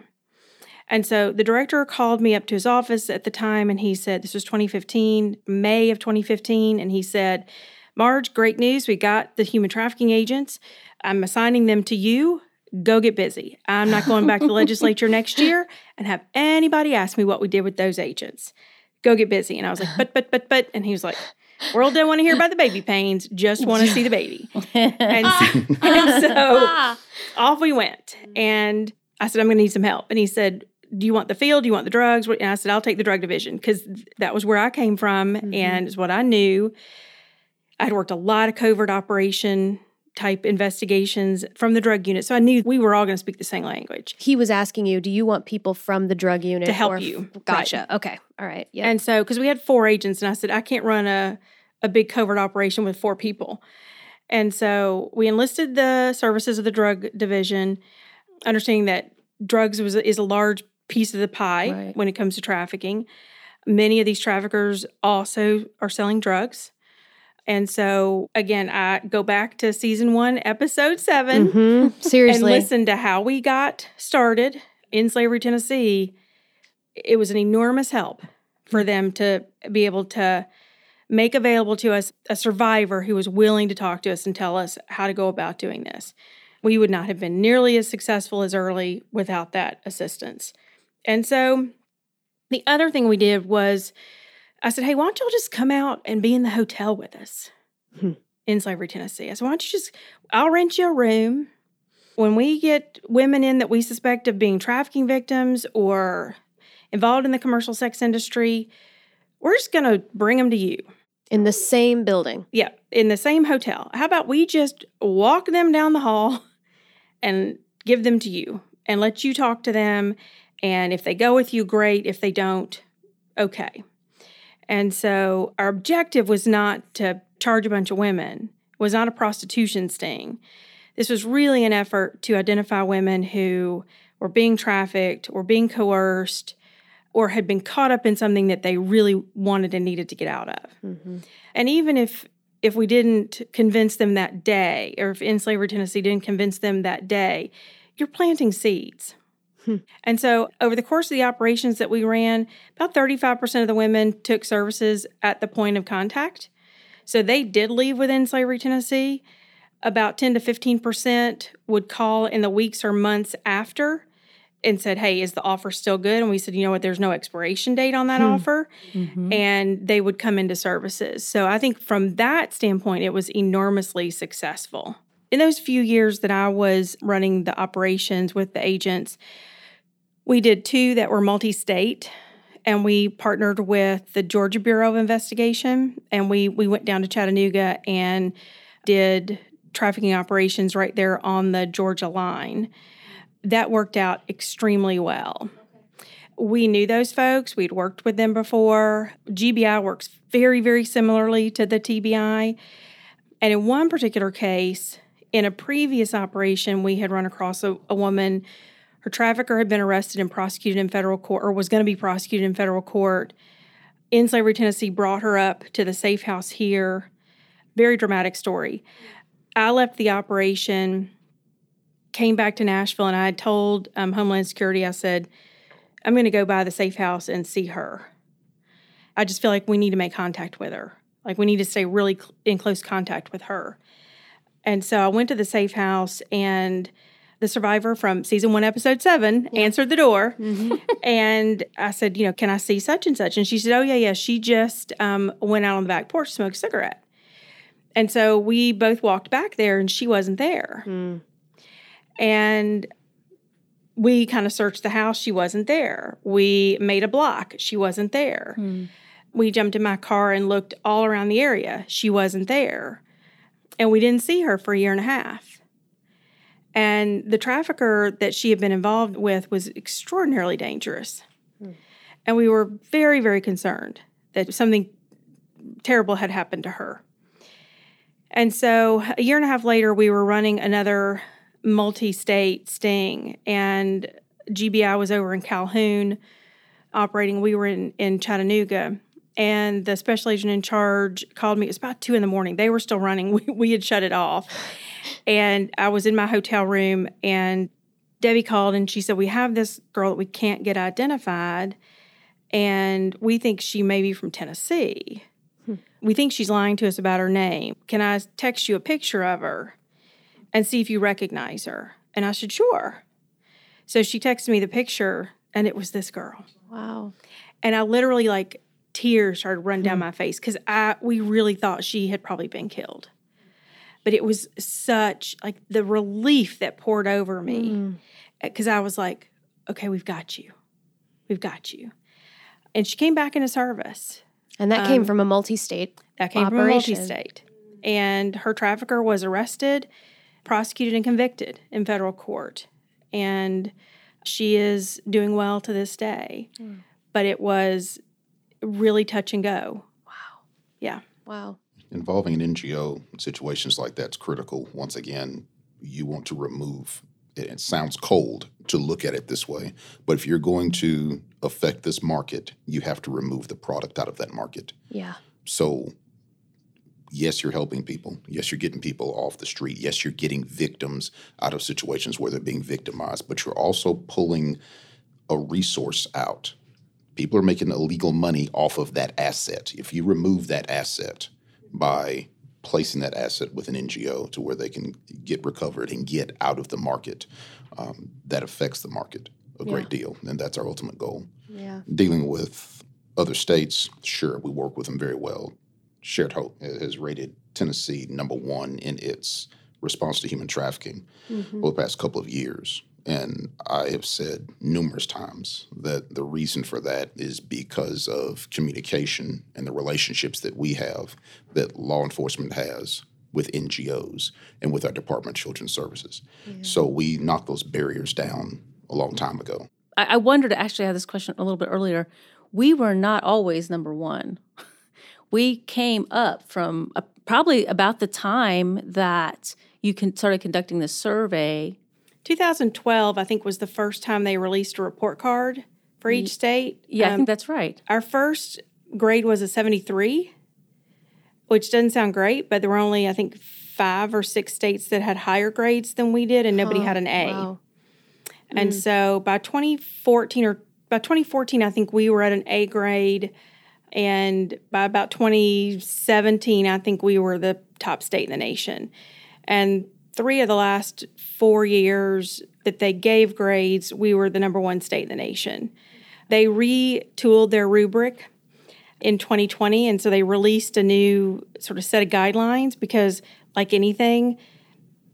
And so the director called me up to his office at the time and he said, This was 2015, May of 2015. And he said, Marge, great news. We got the human trafficking agents. I'm assigning them to you. Go get busy. I'm not going back to the legislature next year and have anybody ask me what we did with those agents. Go get busy. And I was like, But, but, but, but. And he was like, World don't want to hear about the baby pains, just want to see the baby. And so, and so off we went. And I said, I'm going to need some help. And he said, Do you want the field? Do you want the drugs? And I said, I'll take the drug division because that was where I came from mm-hmm. and it's what I knew. I'd worked a lot of covert operation type investigations from the drug unit. So I knew we were all going to speak the same language. He was asking you, do you want people from the drug unit To help or- you. Gotcha. Okay. All right. Yeah. And so, because we had four agents, and I said, I can't run a, a big covert operation with four people. And so we enlisted the services of the drug division, understanding that drugs was is a large piece of the pie Right. when it comes to trafficking. Many of these traffickers also are selling drugs. And so, again, I go back to season one, episode 7 Mhm. and listen to how we got started End Slavery tennessee. It was an enormous help for them to be able to make available to us a survivor who was willing to talk to us and tell us how to go about doing this. We would not have been nearly as successful as early without that assistance. And so the other thing we did was i said hey why don't y'all just come out and be in the hotel with us Hmm. End Slavery tennessee i said why don't you just i'll rent you a room when we get women in that we suspect of being trafficking victims or involved in the commercial sex industry, we're just going to bring them to you. in the same building. Yeah, in the same hotel. How about we just walk them down the hall and give them to you and let you talk to them? And if they go with you, great. If they don't, okay. And so our objective was not to charge a bunch of women, it was not a prostitution sting. This was really an effort to identify women who were being trafficked or being coerced or had been caught up in something that they really wanted and needed to get out of. Mhm. And even if if we didn't convince them that day, or if End Slavery Tennessee didn't convince them that day, you're planting seeds. Hmm. And so over the course of the operations that we ran, about 35% of the women took services at the point of contact. So they did leave with End Slavery Tennessee. About 10 to 15% would call in the weeks or months after and said, Hey, is the offer still good? And we said, You know what? There's no expiration date on that Hmm. offer Mhm. and they would come into services. So I think from that standpoint, it was enormously successful. In those few years that I was running the operations with the agents, we did two that were multi state. And we partnered with the Georgia Bureau of Investigation, and we we went down to Chattanooga and did trafficking operations right there on the Georgia line. That worked out extremely well we knew those folks. We'd worked with them before. GBI works very, very similarly to the TBI. And in one particular case, in a previous operation, we had run across a, a woman. Her trafficker had been arrested and prosecuted in federal court, or was going to be prosecuted in federal court. End Slavery, Tennessee, brought her up to the safe house here. Very dramatic story. I left the operation, came back to Nashville, and I had told um, Homeland Security, I said, I'm going to go by the safe house and see her. I just feel like we need to make contact with her. Like we need to stay really cl- in close contact with her. And so I went to the safe house and the survivor from season one, episode seven, answered the door. Mm-hmm. and I said, you know, can I see such and such? And she said, oh, yeah, yeah. She just um, went out on the back porch to smoke a cigarette. And so we both walked back there and she wasn't there. Hmm. And we kind of searched the house. She wasn't there. We made a block. She wasn't there. Hmm. We jumped in my car and looked all around the area. She wasn't there. And we didn't see her for a year and a half. And the trafficker that she had been involved with was extraordinarily dangerous. Hmm. And we were very, very concerned that something terrible had happened to her. And so a year and a half later, we were running another multi state sting, and GBI was over in Calhoun operating. We were in, in Chattanooga. And the special agent in charge called me. It was about two in the morning. They were still running. We, we had shut it off. And I was in my hotel room, and Debbie called and she said, We have this girl that we can't get identified, and we think she may be from Tennessee. We think she's lying to us about her name. Can I text you a picture of her and see if you recognize her? And I said, Sure. So she texted me the picture, and it was this girl. Wow. And I literally, like, tears started running down hmm. my face because I we really thought she had probably been killed. But it was such like the relief that poured over me mm. because I was like, okay, we've got you. We've got you. And she came back into service. And that came um, from a multi state. That came Operation. from a multi-state. And her trafficker was arrested, prosecuted, and convicted in federal court. And she is doing well to this day. Mm. But it was really touch and go. Wow. Yeah. Wow. Involving an NGO in situations like that's critical. Once again, you want to remove it, it sounds cold to look at it this way, but if you're going to affect this market, you have to remove the product out of that market. Yeah. So, yes, you're helping people. Yes, you're getting people off the street. Yes, you're getting victims out of situations where they're being victimized, but you're also pulling a resource out. People are making illegal money off of that asset. If you remove that asset by placing that asset with an NGO to where they can get recovered and get out of the market, um, that affects the market a great deal. And that's our ultimate goal Yeah. dealing with other states, sure, we work with them very well. Shared Hope has rated Tennessee number one in its response to human trafficking over the past couple of years. And I have said numerous times that the reason for that is because of communication and the relationships that we have, that law enforcement has with NGOs and with our Department of Children's Services. So we knocked those barriers down a long time ago. I, I wondered actually I had this question a little bit earlier. We were not always number one. We came up from uh probably about the time that you can started conducting the survey. 2012, I think, was the first time they released a report card for each state. Yeah, I Um, think that's right. Our first grade was a 73, which doesn't sound great, but there were only, I think, five or six states that had higher grades than we did, and nobody had an A. Wow. And so by 2014 or by 2014, I think we were at an A grade. And by about 2017, I think we were the top state in the nation. And three of the last four years that they gave grades, we were the number one state in the nation. They retooled their rubric in 2020. And so they released a new sort of set of guidelines because, like anything,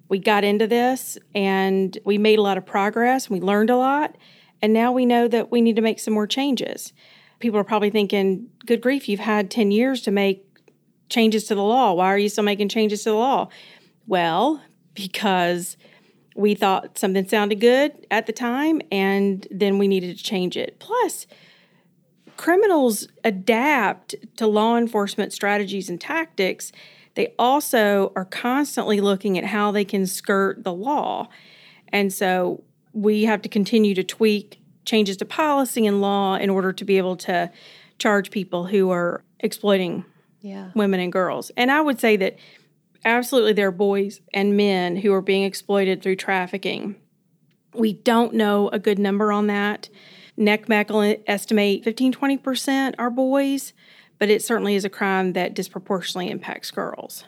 we got into this and we made a lot of progress. We learned a lot. And now we know that we need to make some more changes. People are probably thinking, good grief, you've had 10 years to make changes to the law. Why are you still making changes to the law? Well, because we thought something sounded good at the time and then we needed to change it. Plus, criminals adapt to law enforcement strategies and tactics. They also are constantly looking at how they can skirt the law. And so we have to continue to tweak changes to policy and law in order to be able to charge people who are exploiting Yeah. women and girls. And I would say that absolutely there are boys and men who are being exploited through trafficking. We don't know a good number on that. NCMEC will estimate 15 20% are boys, but it certainly is a crime that disproportionately impacts girls.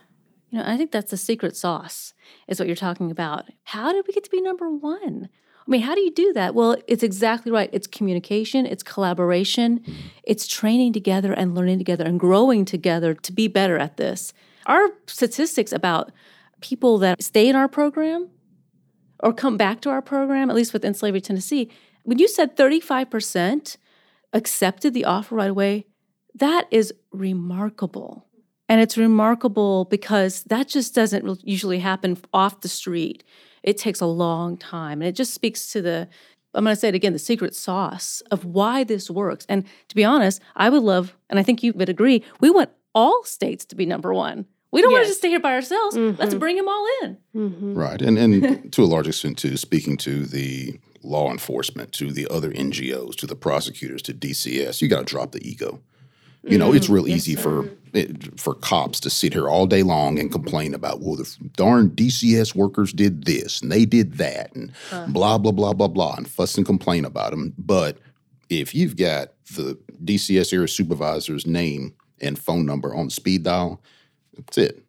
You know, I think that's the secret sauce, is what you're talking about. How did we get to be number one? I mean, how do you do that? Well, it's exactly right. It's communication, it's collaboration, it's training together and learning together and growing together to be better at this. Our statistics about people that stay in our program or come back to our program, at least with End Slavery Tennessee, when you said 35% accepted the offer right away, that is remarkable. And it's remarkable because that just doesn't usually happen off the street. It takes a long time. And it just speaks to the, I'm going to say it again, the secret sauce of why this works. And to be honest, I would love, and I think you would agree, we want all states to be number one. We don't want to just stay here by ourselves. Mm-hmm. Let's bring them all in. Mm-hmm. Right. And and to a large extent too, speaking to the law enforcement, to the other NGOs, to the prosecutors, to DCS, you gotta drop the ego. You know, it's mm-hmm. real easy for it, for cops to sit here all day long and complain about, well, the darn DCS workers did this and they did that and uh. blah blah blah blah blah and fuss and complain about them. But if you've got the DCS area supervisor's name and phone number on speed dial, that's it.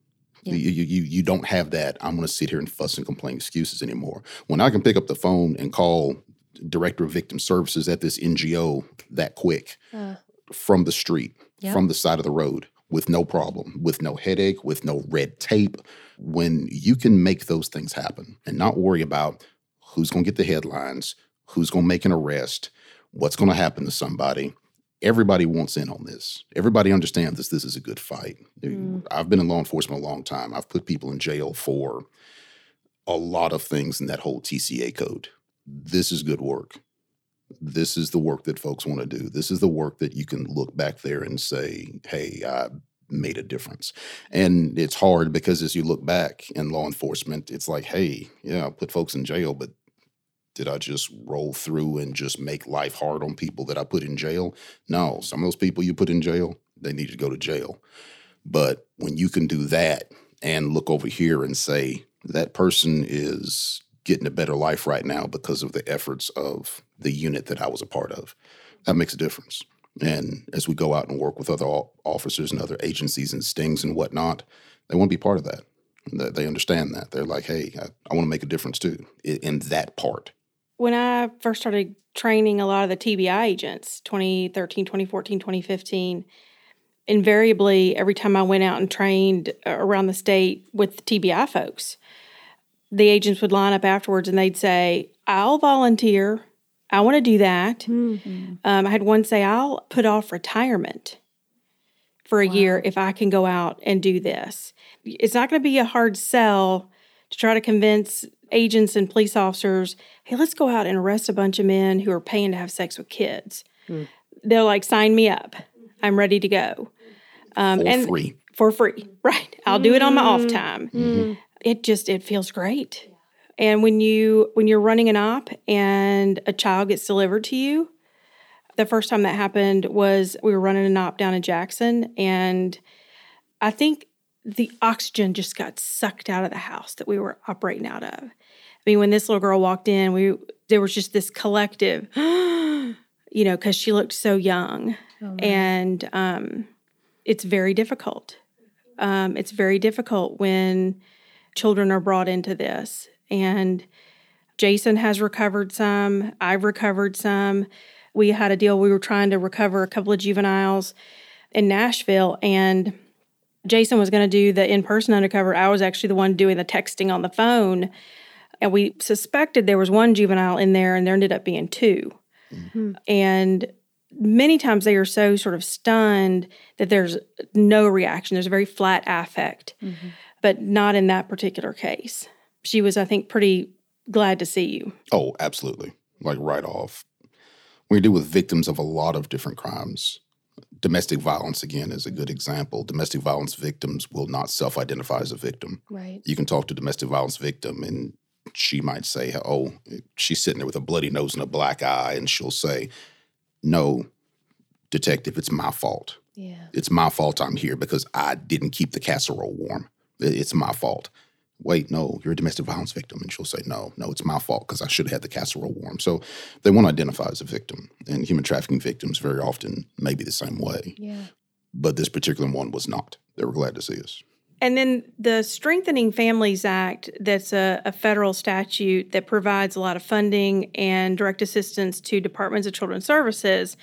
You, you, you, you don't have that. I'm going to sit here and fuss and complain excuses anymore. When I can pick up the phone and call director of victim services at this NGO that quick uh. from the street, from the side of the road, with no problem, with no headache, with no red tape, when you can make those things happen and not worry about who's going to get the headlines, who's going to make an arrest, what's going to happen to somebody. Everybody wants in on this. Everybody understands this. This is a good fight. Mm. I've been in law enforcement a long time. I've put people in jail for a lot of things in that whole TCA code. This is good work. This is the work that folks want to do. This is the work that you can look back there and say, hey, I made a difference. And it's hard because as you look back in law enforcement, it's like, hey, yeah, I put folks in jail, but did I just roll through and just make life hard on people that I put in jail? No, some of those people you put in jail, they need to go to jail. But when you can do that and look over here and say, that person is getting a better life right now because of the efforts of the unit that I was a part of, that makes a difference. And as we go out and work with other officers and other agencies and stings and whatnot, they want to be part of that. They understand that. They're like, hey, I, I want to make a difference too in that part. When I first started training a lot of the TBI agents, 2013, 2014, 2015, invariably, every time I went out and trained uh, around the state with TBI folks, the agents would line up afterwards and they'd say, I'll volunteer. I want to do that. Um, I had one say, I'll put off retirement for a year if I can go out and do this. It's not going to be a hard sell to try to convince agents and police officers, hey, let's go out and arrest a bunch of men who are paying to have sex with kids. Hmm. They're like, sign me up. I'm ready to go. Um, For and free. for free, right? I'll do it on my off mm. time. Mm-hmm. It just it feels great. And when you when you're running an op and a child gets delivered to you, the first time that happened was we were running an op down in Jackson, and I think the oxygen just got sucked out of the house that we were operating out of. I mean, when this little girl walked in, we there was just this collective, you know, because she looked so young, and um, it's very difficult. Um, it's very difficult when children are brought into this, and Jason has recovered some. I've recovered some. We had a deal. We were trying to recover a couple of juveniles in Nashville, and Jason was going to do the in person undercover. I was actually the one doing the texting on the phone. And we suspected there was one juvenile in there, and there ended up being 2 mm-hmm. And many times they are so sort of stunned that there's no reaction. There's a very flat affect, mm-hmm. but not in that particular case. She was, I think, pretty glad to see you. Oh, absolutely. Like right off. We deal with victims of a lot of different crimes. Domestic violence, again, is a good example. Domestic violence victims will not self identify as a victim. Right. You can talk to a domestic violence victim and she might say, Oh, she's sitting there with a bloody nose and a black eye. And she'll say, No, detective, it's my fault. Yeah. It's my fault I'm here because I didn't keep the casserole warm. It's my fault. Wait, no, you're a domestic violence victim. And she'll say, no, no, it's my fault because I should have had the casserole warm. So they want to identify as a victim. And human trafficking victims very often may be the same way. Yeah. But this particular one was not. They were glad to see us. And then the Strengthening Families Act, that's a, a, federal statute that provides a lot of funding and direct assistance to departments of children's services,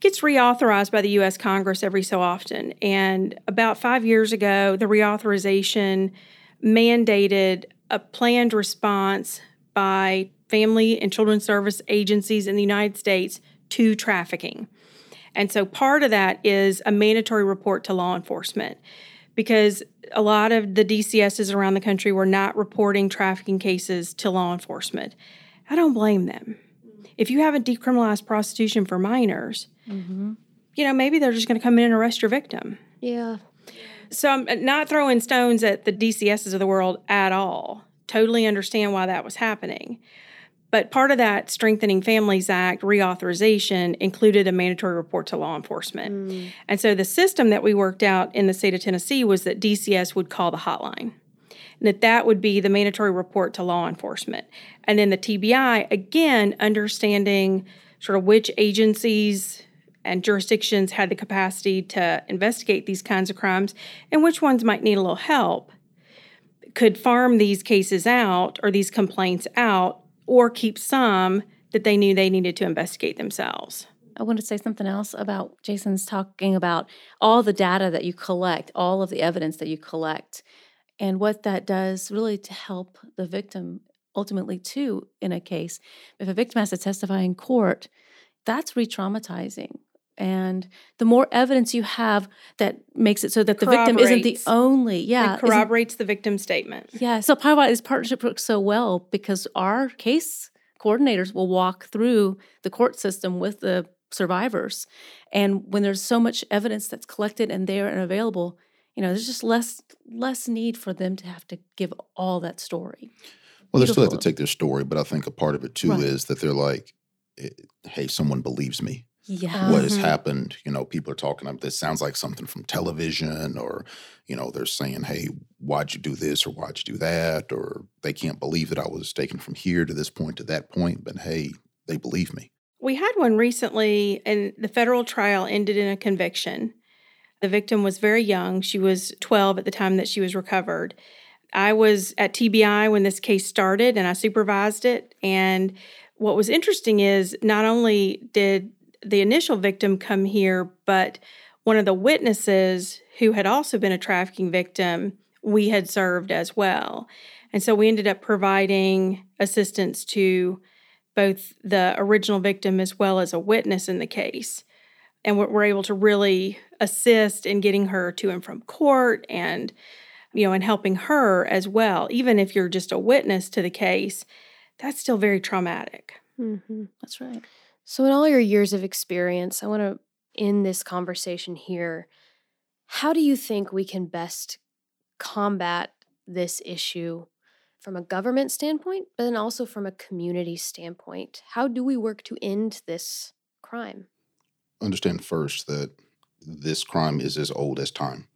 gets reauthorized by the U.S. Congress every so often. And about five years ago, the reauthorization mandated a planned response by family and children's service agencies in the United States to trafficking. And so part of that is a mandatory report to law enforcement because a lot of the DCSs around the country were not reporting trafficking cases to law enforcement. I don't blame them. If you haven't decriminalized prostitution for minors, mm-hmm. you know, maybe they're just going to come in and arrest your victim. Yeah. So I'm not throwing stones at the DCSs of the world at all. Totally understand why that was happening. But part of that Strengthening Families Act reauthorization included a mandatory report to law enforcement. Mm. And so the system that we worked out in the state of Tennessee was that DCS would call the hotline. And that that would be the mandatory report to law enforcement. And then the TBI, again, understanding sort of which agencies and jurisdictions had the capacity to investigate these kinds of crimes and which ones might need a little help, could farm these cases out or these complaints out or keep some that they knew they needed to investigate themselves. I want to say something else about Jason's talking about all the data that you collect, all of the evidence that you collect, and what that does really to help the victim ultimately, too, in a case. If a victim has to testify in court, that's re traumatizing. And the more evidence you have that makes it so that the victim isn't the only, yeah, it corroborates the victim statement. Yeah. So part of why this partnership works so well because our case coordinators will walk through the court system with the survivors, and when there's so much evidence that's collected and there and available, you know, there's just less less need for them to have to give all that story. Well, they still have to take their story, but I think a part of it too right. is that they're like, eh, "Hey, someone believes me." Yeah. what has mm-hmm. happened. You know, people are talking about this sounds like something from television, or, you know, they're saying, hey, why'd you do this or why'd you do that? Or they can't believe that I was taken from here to this point to that point, but hey, they believe me. We had one recently, and the federal trial ended in a conviction. The victim was very young. She was 12 at the time that she was recovered. I was at TBI when this case started and I supervised it. And what was interesting is not only did the initial victim come here, but one of the witnesses who had also been a trafficking victim, we had served as well. And so we ended up providing assistance to both the original victim as well as a witness in the case. And we're able to really assist in getting her to and from court and, you know, and helping her as well. Even if you're just a witness to the case, that's still very traumatic. Mm-hmm. That's right. So, in all your years of experience, I want to end this conversation here. How do you think we can best combat this issue from a government standpoint, but then also from a community standpoint? How do we work to end this crime? Understand first that this crime is as old as time.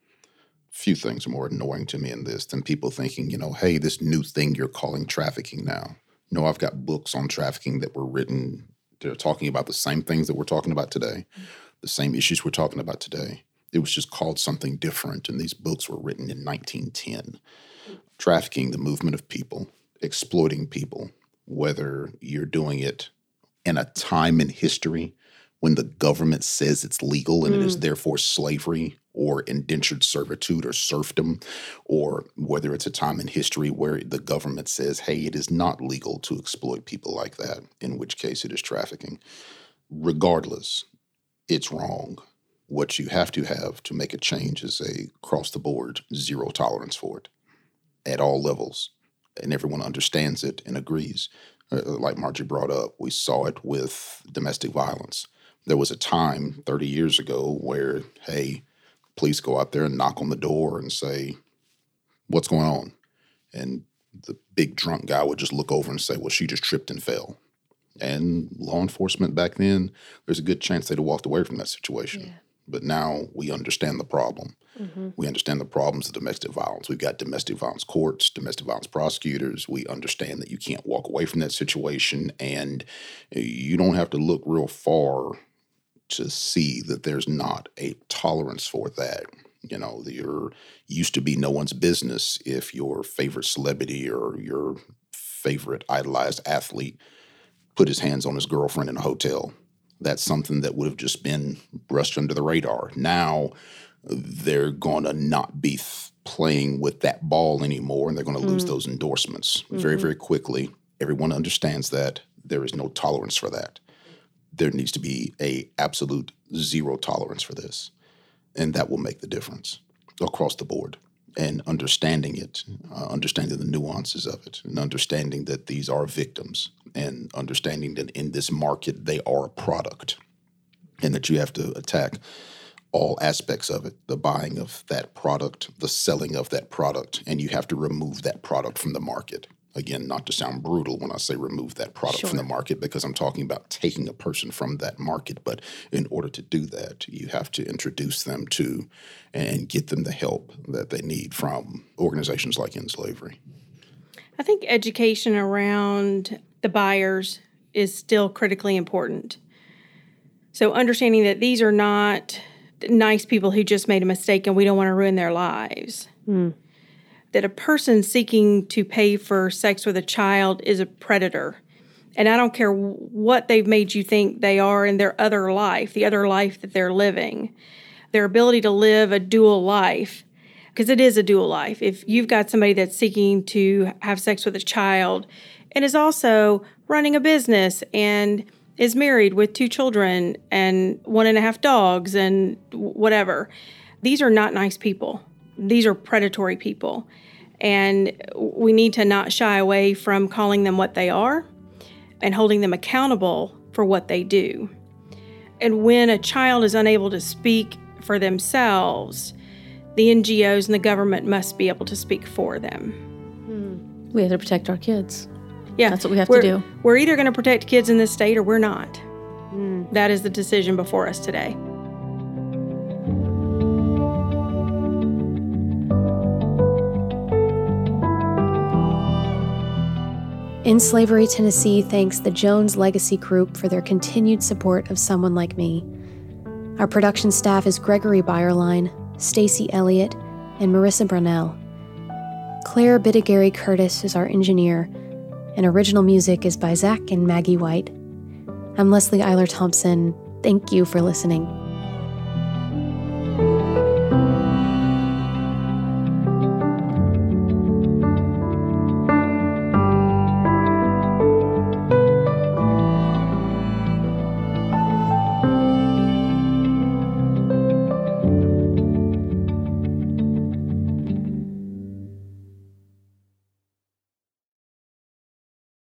Few things are more annoying to me in this than people thinking, you know, hey, this new thing you're calling trafficking now. No, I've got books on trafficking that were written they're talking about the same things that we're talking about today, the same issues we're talking about today. It was just called something different, and these books were written in 1910. Trafficking, the movement of people, exploiting people, whether you're doing it in a time in history when the government says it's legal and mm. it is mm. therefore slavery or indentured servitude or serfdom, or whether it's a time in history where the government says, hey, it is not legal to exploit people like that, in which case it is trafficking. Regardless, it's wrong. What you have to have to make a change is a cross the board zero tolerance for it at all levels. And everyone understands it and agrees. Uh, like Margie brought up, we saw it with domestic violence there was a time 30 years ago where, hey, police go out there and knock on the door and say, What's going on? And the big drunk guy would just look over and say, Well, she just tripped and fell. And law enforcement back then, there's a good chance they'd have walked away from that situation. Yeah. but now we understand the problem. Mm-hmm. We understand the problems of domestic violence. We've got domestic violence courts, domestic violence prosecutors. We understand that you can't walk away from that situation, and you don't have to look real far to see that there's not a tolerance for that. You know, there used to be no one's business if your favorite celebrity or your favorite idolized athlete put his hands on his girlfriend in a hotel. That's something that would have just been brushed under the radar. Now they're going to not be th- playing with that ball anymore and they're going to mm. lose those endorsements mm-hmm. very, very quickly. Everyone understands that there is no tolerance for that. There needs to be a absolute zero tolerance for this and that will make the difference across the board. And understanding it, uh, understanding the nuances of it, and understanding that these are victims, and understanding that in this market they are a product, and that you have to attack all aspects of it the buying of that product, the selling of that product, and you have to remove that product from the market again, not to sound brutal when I say remove that product sure. from the market, because I'm talking about taking a person from that market. But in order to do that, you have to introduce them to and get them the help that they need from organizations like End Slavery. I think education around the buyers is still critically important. So, understanding that these are not nice people who just made a mistake and we don't want to ruin their lives. Mm that a person seeking to pay for sex with a child is a predator. And I don't care what they've made you think they are in their other life, the other life that they're living, their ability to live a dual life, because it is a dual life. If you've got somebody that's seeking to have sex with a child and is also running a business and is married with two children and one and a half dogs and whatever, these are not nice people these are predatory people. And we need to not shy away from calling them what they are and holding them accountable for what they do. And when a child is unable to speak for themselves, the NGOs and the government must be able to speak for them. Hmm. We have to protect our kids. Yeah. That's what we have to do. We're either going to protect kids in this state or we're not. Hmm. That is the decision before us today. End Slavery Tennessee thanks the Jones Legacy Group for their continued support of someone like me. Our production staff is Gregory Byerline, Stacy Elliott, and Marissa Brunell. Claire Bittigary Curtis is our engineer, and original music is by Zach and Maggie White. I'm Leslie Eiler Thompson. Thank you for listening.